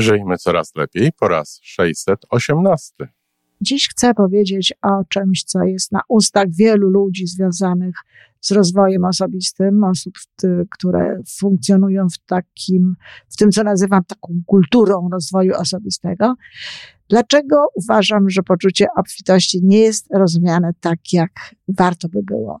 Żyjmy coraz lepiej po raz 618. Dziś chcę powiedzieć o czymś, co jest na ustach wielu ludzi związanych z rozwojem osobistym, osób, które funkcjonują w takim, w tym, co nazywam taką kulturą rozwoju osobistego. Dlaczego uważam, że poczucie obfitości nie jest rozumiane tak, jak warto by było?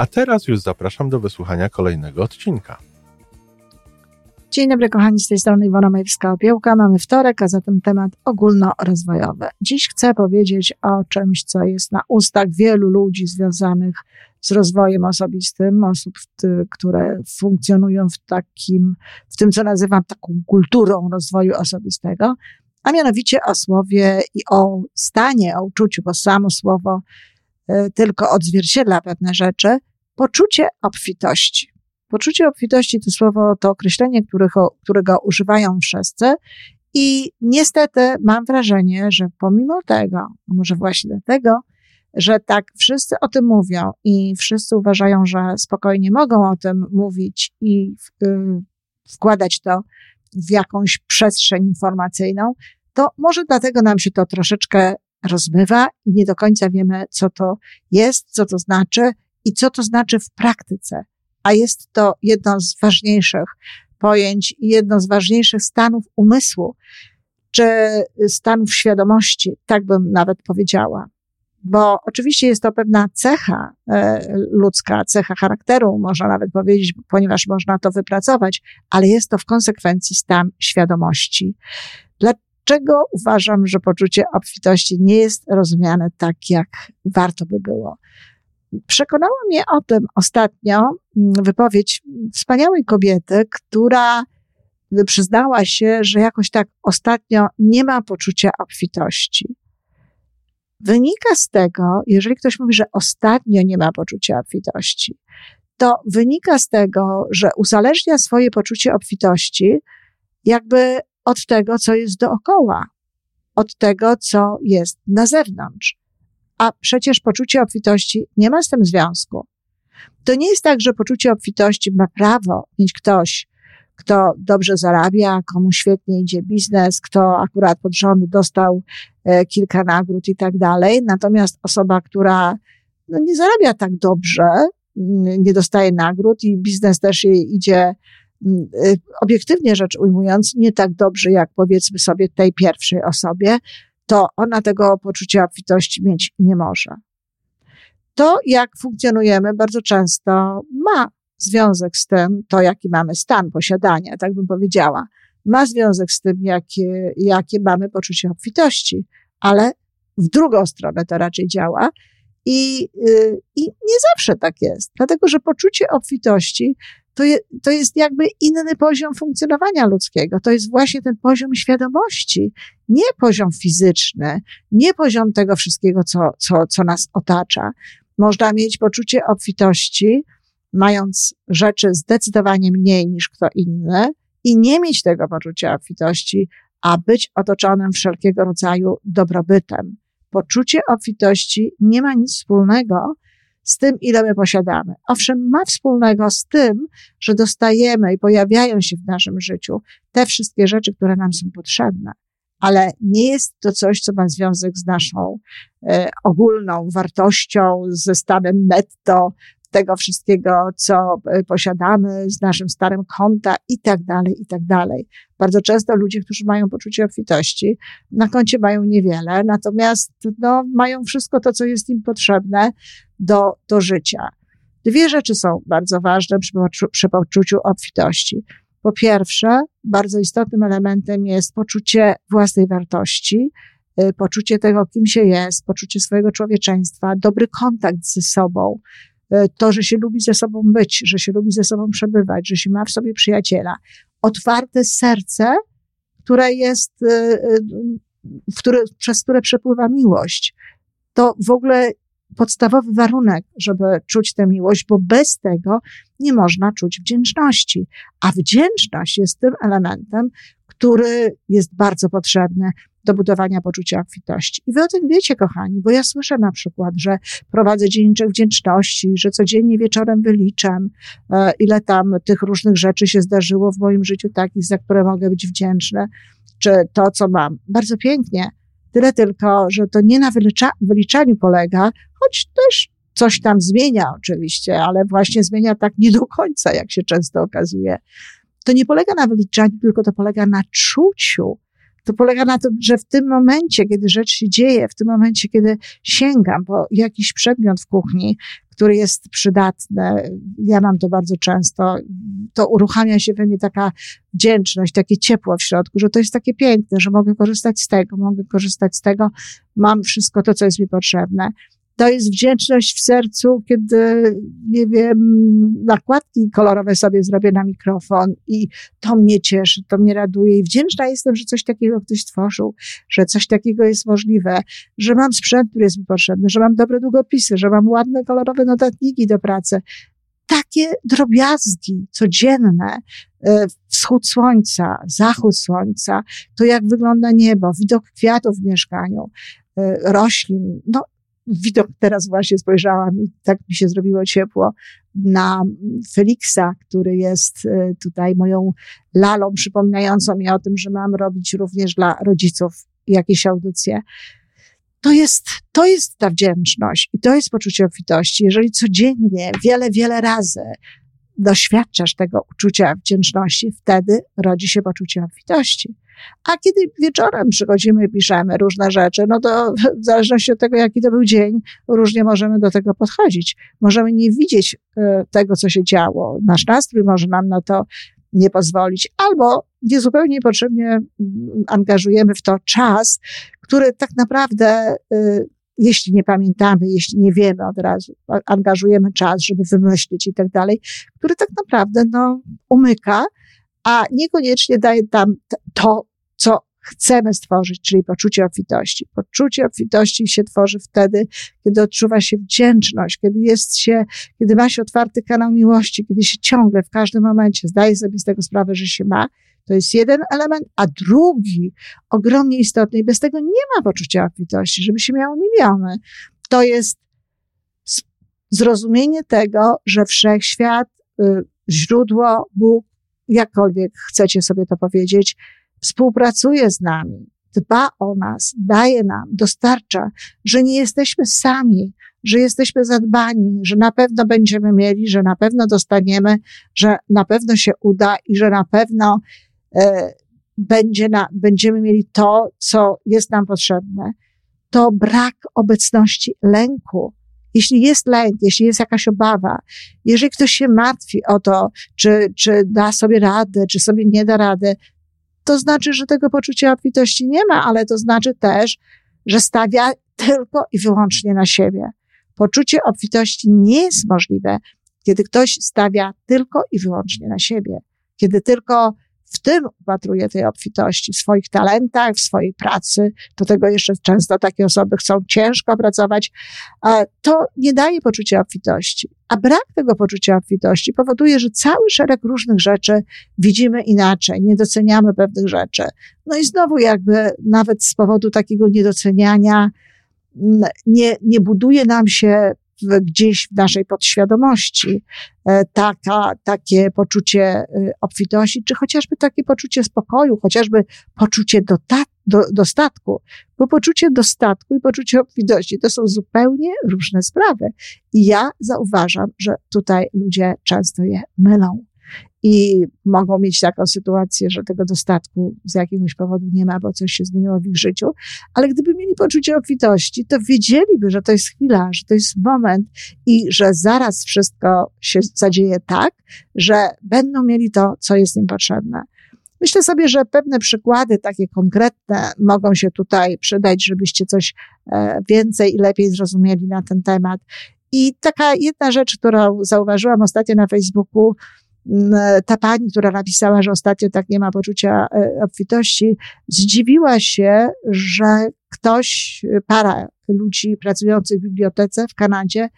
A teraz już zapraszam do wysłuchania kolejnego odcinka. Dzień dobry kochani, z tej strony Iwona Majewska-Opiełka. Mamy wtorek, a zatem temat ogólnorozwojowy. Dziś chcę powiedzieć o czymś, co jest na ustach wielu ludzi związanych z rozwojem osobistym, osób, które funkcjonują w takim, w tym, co nazywam taką kulturą rozwoju osobistego, a mianowicie o słowie i o stanie, o uczuciu, bo samo słowo y, tylko odzwierciedla pewne rzeczy, poczucie obfitości. Poczucie obfitości to słowo, to określenie, którego, którego używają wszyscy. I niestety mam wrażenie, że pomimo tego, a może właśnie dlatego, że tak wszyscy o tym mówią i wszyscy uważają, że spokojnie mogą o tym mówić i y, wkładać to w jakąś przestrzeń informacyjną, to może dlatego nam się to troszeczkę rozmywa i nie do końca wiemy, co to jest, co to znaczy i co to znaczy w praktyce. A jest to jedno z ważniejszych pojęć i jedno z ważniejszych stanów umysłu, czy stanów świadomości, tak bym nawet powiedziała. Bo oczywiście jest to pewna cecha e, ludzka, cecha charakteru, można nawet powiedzieć, ponieważ można to wypracować, ale jest to w konsekwencji stan świadomości. Dlaczego uważam, że poczucie obfitości nie jest rozumiane tak, jak warto by było? Przekonała mnie o tym ostatnio mm, wypowiedź wspaniałej kobiety, która przyznała się, że jakoś tak ostatnio nie ma poczucia obfitości. Wynika z tego, jeżeli ktoś mówi, że ostatnio nie ma poczucia obfitości, to wynika z tego, że uzależnia swoje poczucie obfitości jakby od tego, co jest dookoła, od tego, co jest na zewnątrz a przecież poczucie obfitości nie ma z tym związku. To nie jest tak, że poczucie obfitości ma prawo mieć ktoś, kto dobrze zarabia, komu świetnie idzie biznes, kto akurat pod rząd dostał e, kilka nagród i tak dalej. Natomiast osoba, która no, nie zarabia tak dobrze, nie dostaje nagród i biznes też jej idzie, e, obiektywnie rzecz ujmując, nie tak dobrze jak powiedzmy sobie tej pierwszej osobie, to ona tego poczucia obfitości mieć nie może. To, jak funkcjonujemy, bardzo często ma związek z tym, to jaki mamy stan posiadania, tak bym powiedziała. Ma związek z tym, jakie, jakie mamy poczucie obfitości, ale w drugą stronę to raczej działa. I, yy, I nie zawsze tak jest, dlatego że poczucie obfitości to, je, to jest jakby inny poziom funkcjonowania ludzkiego. To jest właśnie ten poziom świadomości, nie poziom fizyczny, nie poziom tego wszystkiego, co, co, co nas otacza. Można mieć poczucie obfitości, mając rzeczy zdecydowanie mniej niż kto inny i nie mieć tego poczucia obfitości, a być otoczonym wszelkiego rodzaju dobrobytem. Poczucie obfitości nie ma nic wspólnego z tym, ile my posiadamy. Owszem, ma wspólnego z tym, że dostajemy i pojawiają się w naszym życiu te wszystkie rzeczy, które nam są potrzebne, ale nie jest to coś, co ma związek z naszą e, ogólną wartością, ze stanem netto, tego wszystkiego, co e, posiadamy, z naszym starym konta i tak dalej, i tak dalej. Bardzo często ludzie, którzy mają poczucie obfitości, na koncie mają niewiele, natomiast no, mają wszystko to, co jest im potrzebne do, do życia. Dwie rzeczy są bardzo ważne przy, przy poczuciu obfitości. Po pierwsze, bardzo istotnym elementem jest poczucie własnej wartości, e, poczucie tego, kim się jest, poczucie swojego człowieczeństwa, dobry kontakt ze sobą, to, że się lubi ze sobą być, że się lubi ze sobą przebywać, że się ma w sobie przyjaciela. Otwarte serce, które jest, e, e, w które, przez które przepływa miłość. To w ogóle podstawowy warunek, żeby czuć tę miłość, bo bez tego nie można czuć wdzięczności. A wdzięczność jest tym elementem, który jest bardzo potrzebny do budowania poczucia obfitości. I wy o tym wiecie, kochani, bo ja słyszę na przykład, że prowadzę dzienniczek wdzięczności, że codziennie wieczorem wyliczam, e, ile tam tych różnych rzeczy się zdarzyło w moim życiu, takich, za które mogę być wdzięczna, czy to, co mam. Bardzo pięknie. Tyle tylko, że to nie na wylicza, wyliczaniu polega, choć też coś tam zmienia oczywiście, ale właśnie zmienia tak nie do końca, jak się często okazuje. To nie polega na wyliczaniu, tylko to polega na czuciu. To polega na tym, że w tym momencie, kiedy rzecz się dzieje, w tym momencie, kiedy sięgam po jakiś przedmiot w kuchni, który jest przydatny, ja mam to bardzo często, to uruchamia się we mnie taka wdzięczność, takie ciepło w środku, że to jest takie piękne, że mogę korzystać z tego, mogę korzystać z tego, mam wszystko to, co jest mi potrzebne. To jest wdzięczność w sercu, kiedy, nie wiem, nakładki kolorowe sobie zrobię na mikrofon i to mnie cieszy, to mnie raduje i wdzięczna jestem, że coś takiego ktoś stworzył, że coś takiego jest możliwe, że mam sprzęt, który jest mi potrzebny, że mam dobre długopisy, że mam ładne kolorowe notatniki do pracy. Takie drobiazgi codzienne, e, wschód słońca, zachód słońca, to jak wygląda niebo, widok kwiatów w mieszkaniu, e, roślin. No, widok teraz właśnie spojrzałam i tak mi się zrobiło ciepło na Feliksa, który jest e, tutaj moją lalą przypominającą mi o tym, że mam robić również dla rodziców jakieś audycje. To jest, to jest ta wdzięczność i to jest poczucie obfitości. Jeżeli codziennie, wiele, wiele razy doświadczasz tego uczucia wdzięczności, wtedy rodzi się poczucie obfitości. A kiedy wieczorem przychodzimy piszemy różne rzeczy, no to w zależności od tego, jaki to był dzień, różnie możemy do tego podchodzić. Możemy nie widzieć e, tego, co się działo. Nasz nastrój może nam na to nie pozwolić, albo niezupełnie niepotrzebnie mm, angażujemy w to czas, który tak naprawdę, e, jeśli nie pamiętamy, jeśli nie wiemy od razu, angażujemy czas, żeby wymyślić i tak dalej, który tak naprawdę no, umyka, a niekoniecznie daje tam to, chcemy stworzyć, czyli poczucie obfitości. Poczucie obfitości się tworzy wtedy, kiedy odczuwa się wdzięczność, kiedy jest się, kiedy ma się otwarty kanał miłości, kiedy się ciągle w każdym momencie zdaje sobie z tego sprawę, że się ma. To jest jeden element, a drugi, ogromnie istotny, i bez tego nie ma poczucia obfitości, żeby się miało miliony. To jest zrozumienie tego, że wszechświat, y, źródło, Bóg, jakkolwiek chcecie sobie to powiedzieć, współpracuje z nami, dba o nas, daje nam, dostarcza, że nie jesteśmy sami, że jesteśmy zadbani, że na pewno będziemy mieli, że na pewno dostaniemy, że na pewno się uda i że na pewno e, będzie na, będziemy mieli to, co jest nam potrzebne. To brak obecności lęku. Jeśli jest lęk, jeśli jest jakaś obawa, jeżeli ktoś się martwi o to, czy, czy da sobie radę, czy sobie nie da rady, to znaczy, że tego poczucia obfitości nie ma, ale to znaczy też, że stawia tylko i wyłącznie na siebie. Poczucie obfitości nie jest możliwe, kiedy ktoś stawia tylko i wyłącznie na siebie, kiedy tylko w tym upatruje tej obfitości, w swoich talentach, w swojej pracy. Do tego jeszcze często takie osoby chcą ciężko pracować. To nie daje poczucia obfitości. A brak tego poczucia obfitości powoduje, że cały szereg różnych rzeczy widzimy inaczej, nie doceniamy pewnych rzeczy. No i znowu jakby nawet z powodu takiego niedoceniania nie, nie buduje nam się gdzieś w naszej podświadomości e, taka, takie poczucie e, obfitości, czy chociażby takie poczucie spokoju, chociażby poczucie do, do, dostatku. Bo poczucie dostatku i poczucie obfitości to są zupełnie różne sprawy. I ja zauważam, że tutaj ludzie często je mylą i mogą mieć taką sytuację, że tego dostatku z jakiegoś powodu nie ma, bo coś się zmieniło w ich życiu, ale gdyby mieli poczucie obfitości, to wiedzieliby, że to jest chwila, że to jest moment i że zaraz wszystko się zadzieje tak, że będą mieli to, co jest im potrzebne. Myślę sobie, że pewne przykłady takie konkretne mogą się tutaj przydać, żebyście coś e, więcej i lepiej zrozumieli na ten temat. I taka jedna rzecz, którą zauważyłam ostatnio na Facebooku, ta pani, która napisała, że ostatnio tak nie ma poczucia e, obfitości, zdziwiła się, że ktoś, para ludzi pracujących w bibliotece w Kanadzie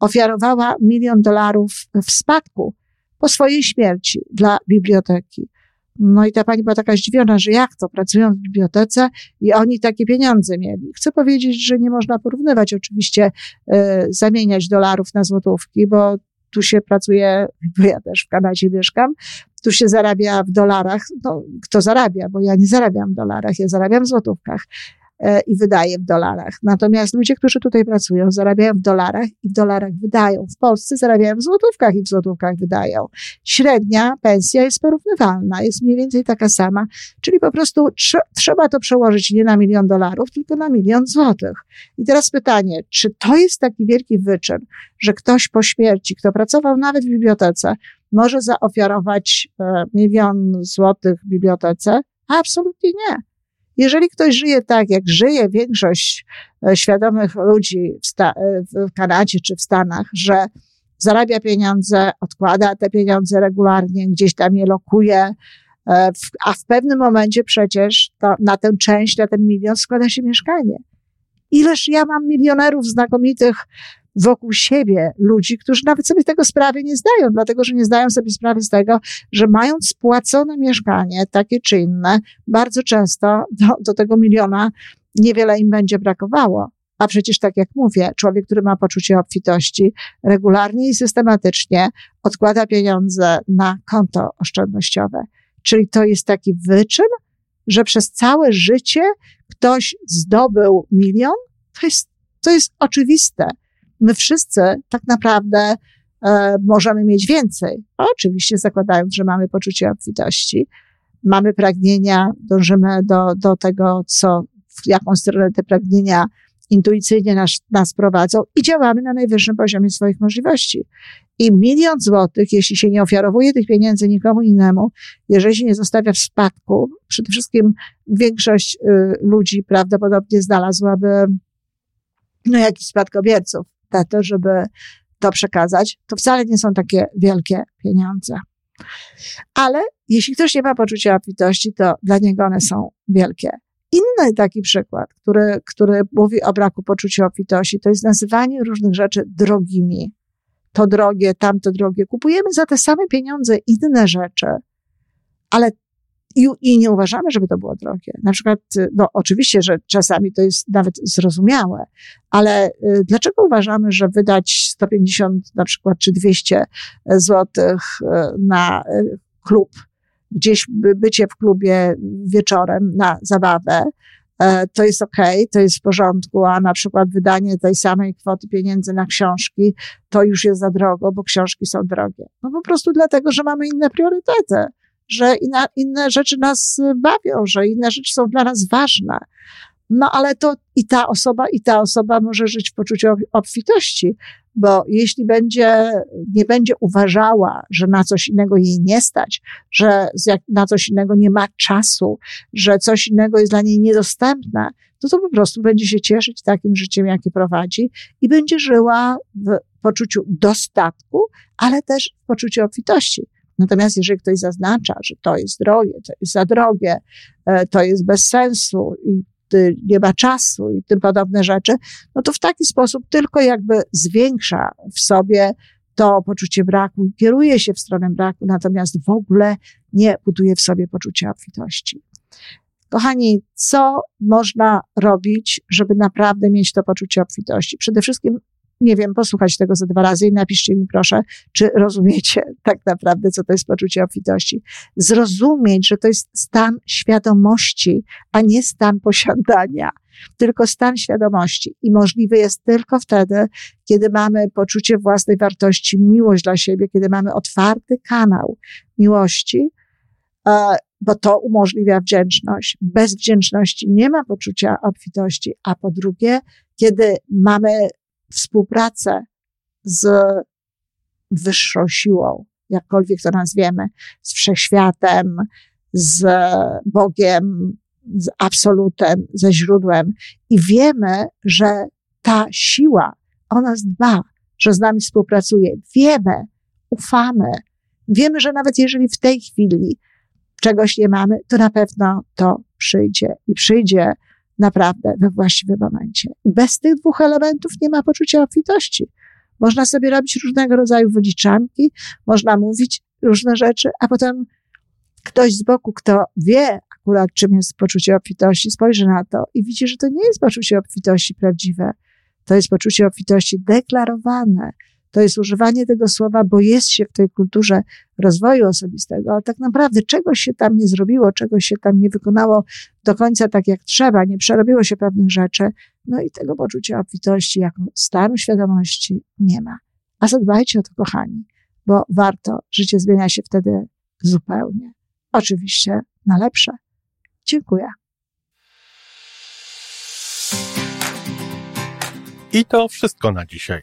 ofiarowała milion dolarów w spadku po swojej śmierci dla biblioteki. No i ta pani była taka zdziwiona, że jak to, pracują w bibliotece i oni takie pieniądze mieli. Chcę powiedzieć, że nie można porównywać oczywiście, y, zamieniać dolarów na złotówki, bo tu się pracuje, bo ja też w Kanadzie mieszkam, tu się zarabia w dolarach. No, kto zarabia, bo ja nie zarabiam w dolarach, ja zarabiam w złotówkach. E, i wydaje w dolarach. Natomiast ludzie, którzy tutaj pracują, zarabiają w dolarach i w dolarach wydają. W Polsce zarabiają w złotówkach i w złotówkach wydają. Średnia pensja jest porównywalna, jest mniej więcej taka sama, czyli po prostu tr trzeba to przełożyć nie na milion dolarów, tylko na milion złotych. I teraz pytanie, czy to jest taki wielki wyczyn, że ktoś po śmierci, kto pracował nawet w bibliotece, może zaofiarować e, milion złotych bibliotece? Absolutnie nie. Jeżeli ktoś żyje tak, jak żyje większość e, świadomych ludzi w, e, w Kanadzie czy w Stanach, że zarabia pieniądze, odkłada te pieniądze regularnie, gdzieś tam je lokuje, e, a w pewnym momencie przecież to, na tę część, na ten milion składa się mieszkanie. Ileż ja mam milionerów znakomitych wokół siebie ludzi, którzy nawet sobie tego sprawy nie zdają, dlatego że nie zdają sobie sprawy z tego, że mając spłacone mieszkanie, takie czy inne, bardzo często do, do tego miliona niewiele im będzie brakowało. A przecież, tak jak mówię, człowiek, który ma poczucie obfitości, regularnie i systematycznie odkłada pieniądze na konto oszczędnościowe. Czyli to jest taki wyczyn, że przez całe życie ktoś zdobył milion. To jest, to jest oczywiste my wszyscy tak naprawdę e, możemy mieć więcej. Oczywiście zakładając, że mamy poczucie obfitości, mamy pragnienia, dążymy do, do tego, co, w jaką stronę te pragnienia intuicyjnie nas, nas prowadzą i działamy na najwyższym poziomie swoich możliwości. I milion złotych, jeśli się nie ofiarowuje tych pieniędzy nikomu innemu, jeżeli się nie zostawia w spadku, przede wszystkim większość y, ludzi prawdopodobnie znalazłaby no, jakichś spadkobierców to, żeby to przekazać, to wcale nie są takie wielkie pieniądze. Ale jeśli ktoś nie ma poczucia obfitości, to dla niego one są wielkie. Inny taki przykład, który, który mówi o braku poczucia obfitości, to jest nazywanie różnych rzeczy drogimi. To drogie, tamto drogie. Kupujemy za te same pieniądze inne rzeczy, ale i, I nie uważamy, żeby to było drogie. Na przykład, y, no oczywiście, że czasami to jest nawet zrozumiałe, ale y, dlaczego uważamy, że wydać 150 na przykład czy 200 złotych y, na klub, gdzieś bycie w klubie wieczorem na zabawę, to jest ok, to jest w porządku, a na przykład wydanie tej samej kwoty pieniędzy na książki, to już jest za drogo, bo książki są drogie. No po prostu dlatego, że mamy inne priorytety że inna, inne rzeczy nas bawią, że inne rzeczy są dla nas ważne. No ale to i ta osoba, i ta osoba może żyć w poczuciu obfitości, bo jeśli będzie, nie będzie uważała, że na coś innego jej nie stać, że na coś innego nie ma czasu, że coś innego jest dla niej niedostępne, to to po prostu będzie się cieszyć takim życiem, jakie prowadzi i będzie żyła w poczuciu dostatku, ale też w poczuciu obfitości. Natomiast jeżeli ktoś zaznacza, że to jest drogie, to jest za drogie, e, to jest bez sensu i nie ma czasu i tym podobne rzeczy, no to w taki sposób tylko jakby zwiększa w sobie to poczucie braku i kieruje się w stronę braku, natomiast w ogóle nie buduje w sobie poczucia obfitości. Kochani, co można robić, żeby naprawdę mieć to poczucie obfitości? Przede wszystkim nie wiem, posłuchać tego za dwa razy i napiszcie mi proszę, czy rozumiecie tak naprawdę, co to jest poczucie obfitości. Zrozumieć, że to jest stan świadomości, a nie stan posiadania, tylko stan świadomości. I możliwy jest tylko wtedy, kiedy mamy poczucie własnej wartości, miłość dla siebie, kiedy mamy otwarty kanał miłości, e, bo to umożliwia wdzięczność. Bez wdzięczności nie ma poczucia obfitości, a po drugie, kiedy mamy współpracę z wyższą siłą, jakkolwiek to nazwiemy, z wszechświatem, z Bogiem, z absolutem, ze źródłem i wiemy, że ta siła o nas dba, że z nami współpracuje. Wiemy, ufamy. Wiemy, że nawet jeżeli w tej chwili czegoś nie mamy, to na pewno to przyjdzie i przyjdzie naprawdę we właściwym momencie. Bez tych dwóch elementów nie ma poczucia obfitości. Można sobie robić różnego rodzaju wyliczanki, można mówić różne rzeczy, a potem ktoś z boku, kto wie akurat czym jest poczucie obfitości, spojrzy na to i widzi, że to nie jest poczucie obfitości prawdziwe. To jest poczucie obfitości deklarowane, to jest używanie tego słowa, bo jest się w tej kulturze rozwoju osobistego, ale tak naprawdę czegoś się tam nie zrobiło, czegoś się tam nie wykonało do końca tak jak trzeba, nie przerobiło się pewnych rzeczy, no i tego poczucia obfitości jako stanu świadomości nie ma. A zadbajcie o to, kochani, bo warto, życie zmienia się wtedy zupełnie. Oczywiście na lepsze. Dziękuję. I to wszystko na dzisiaj.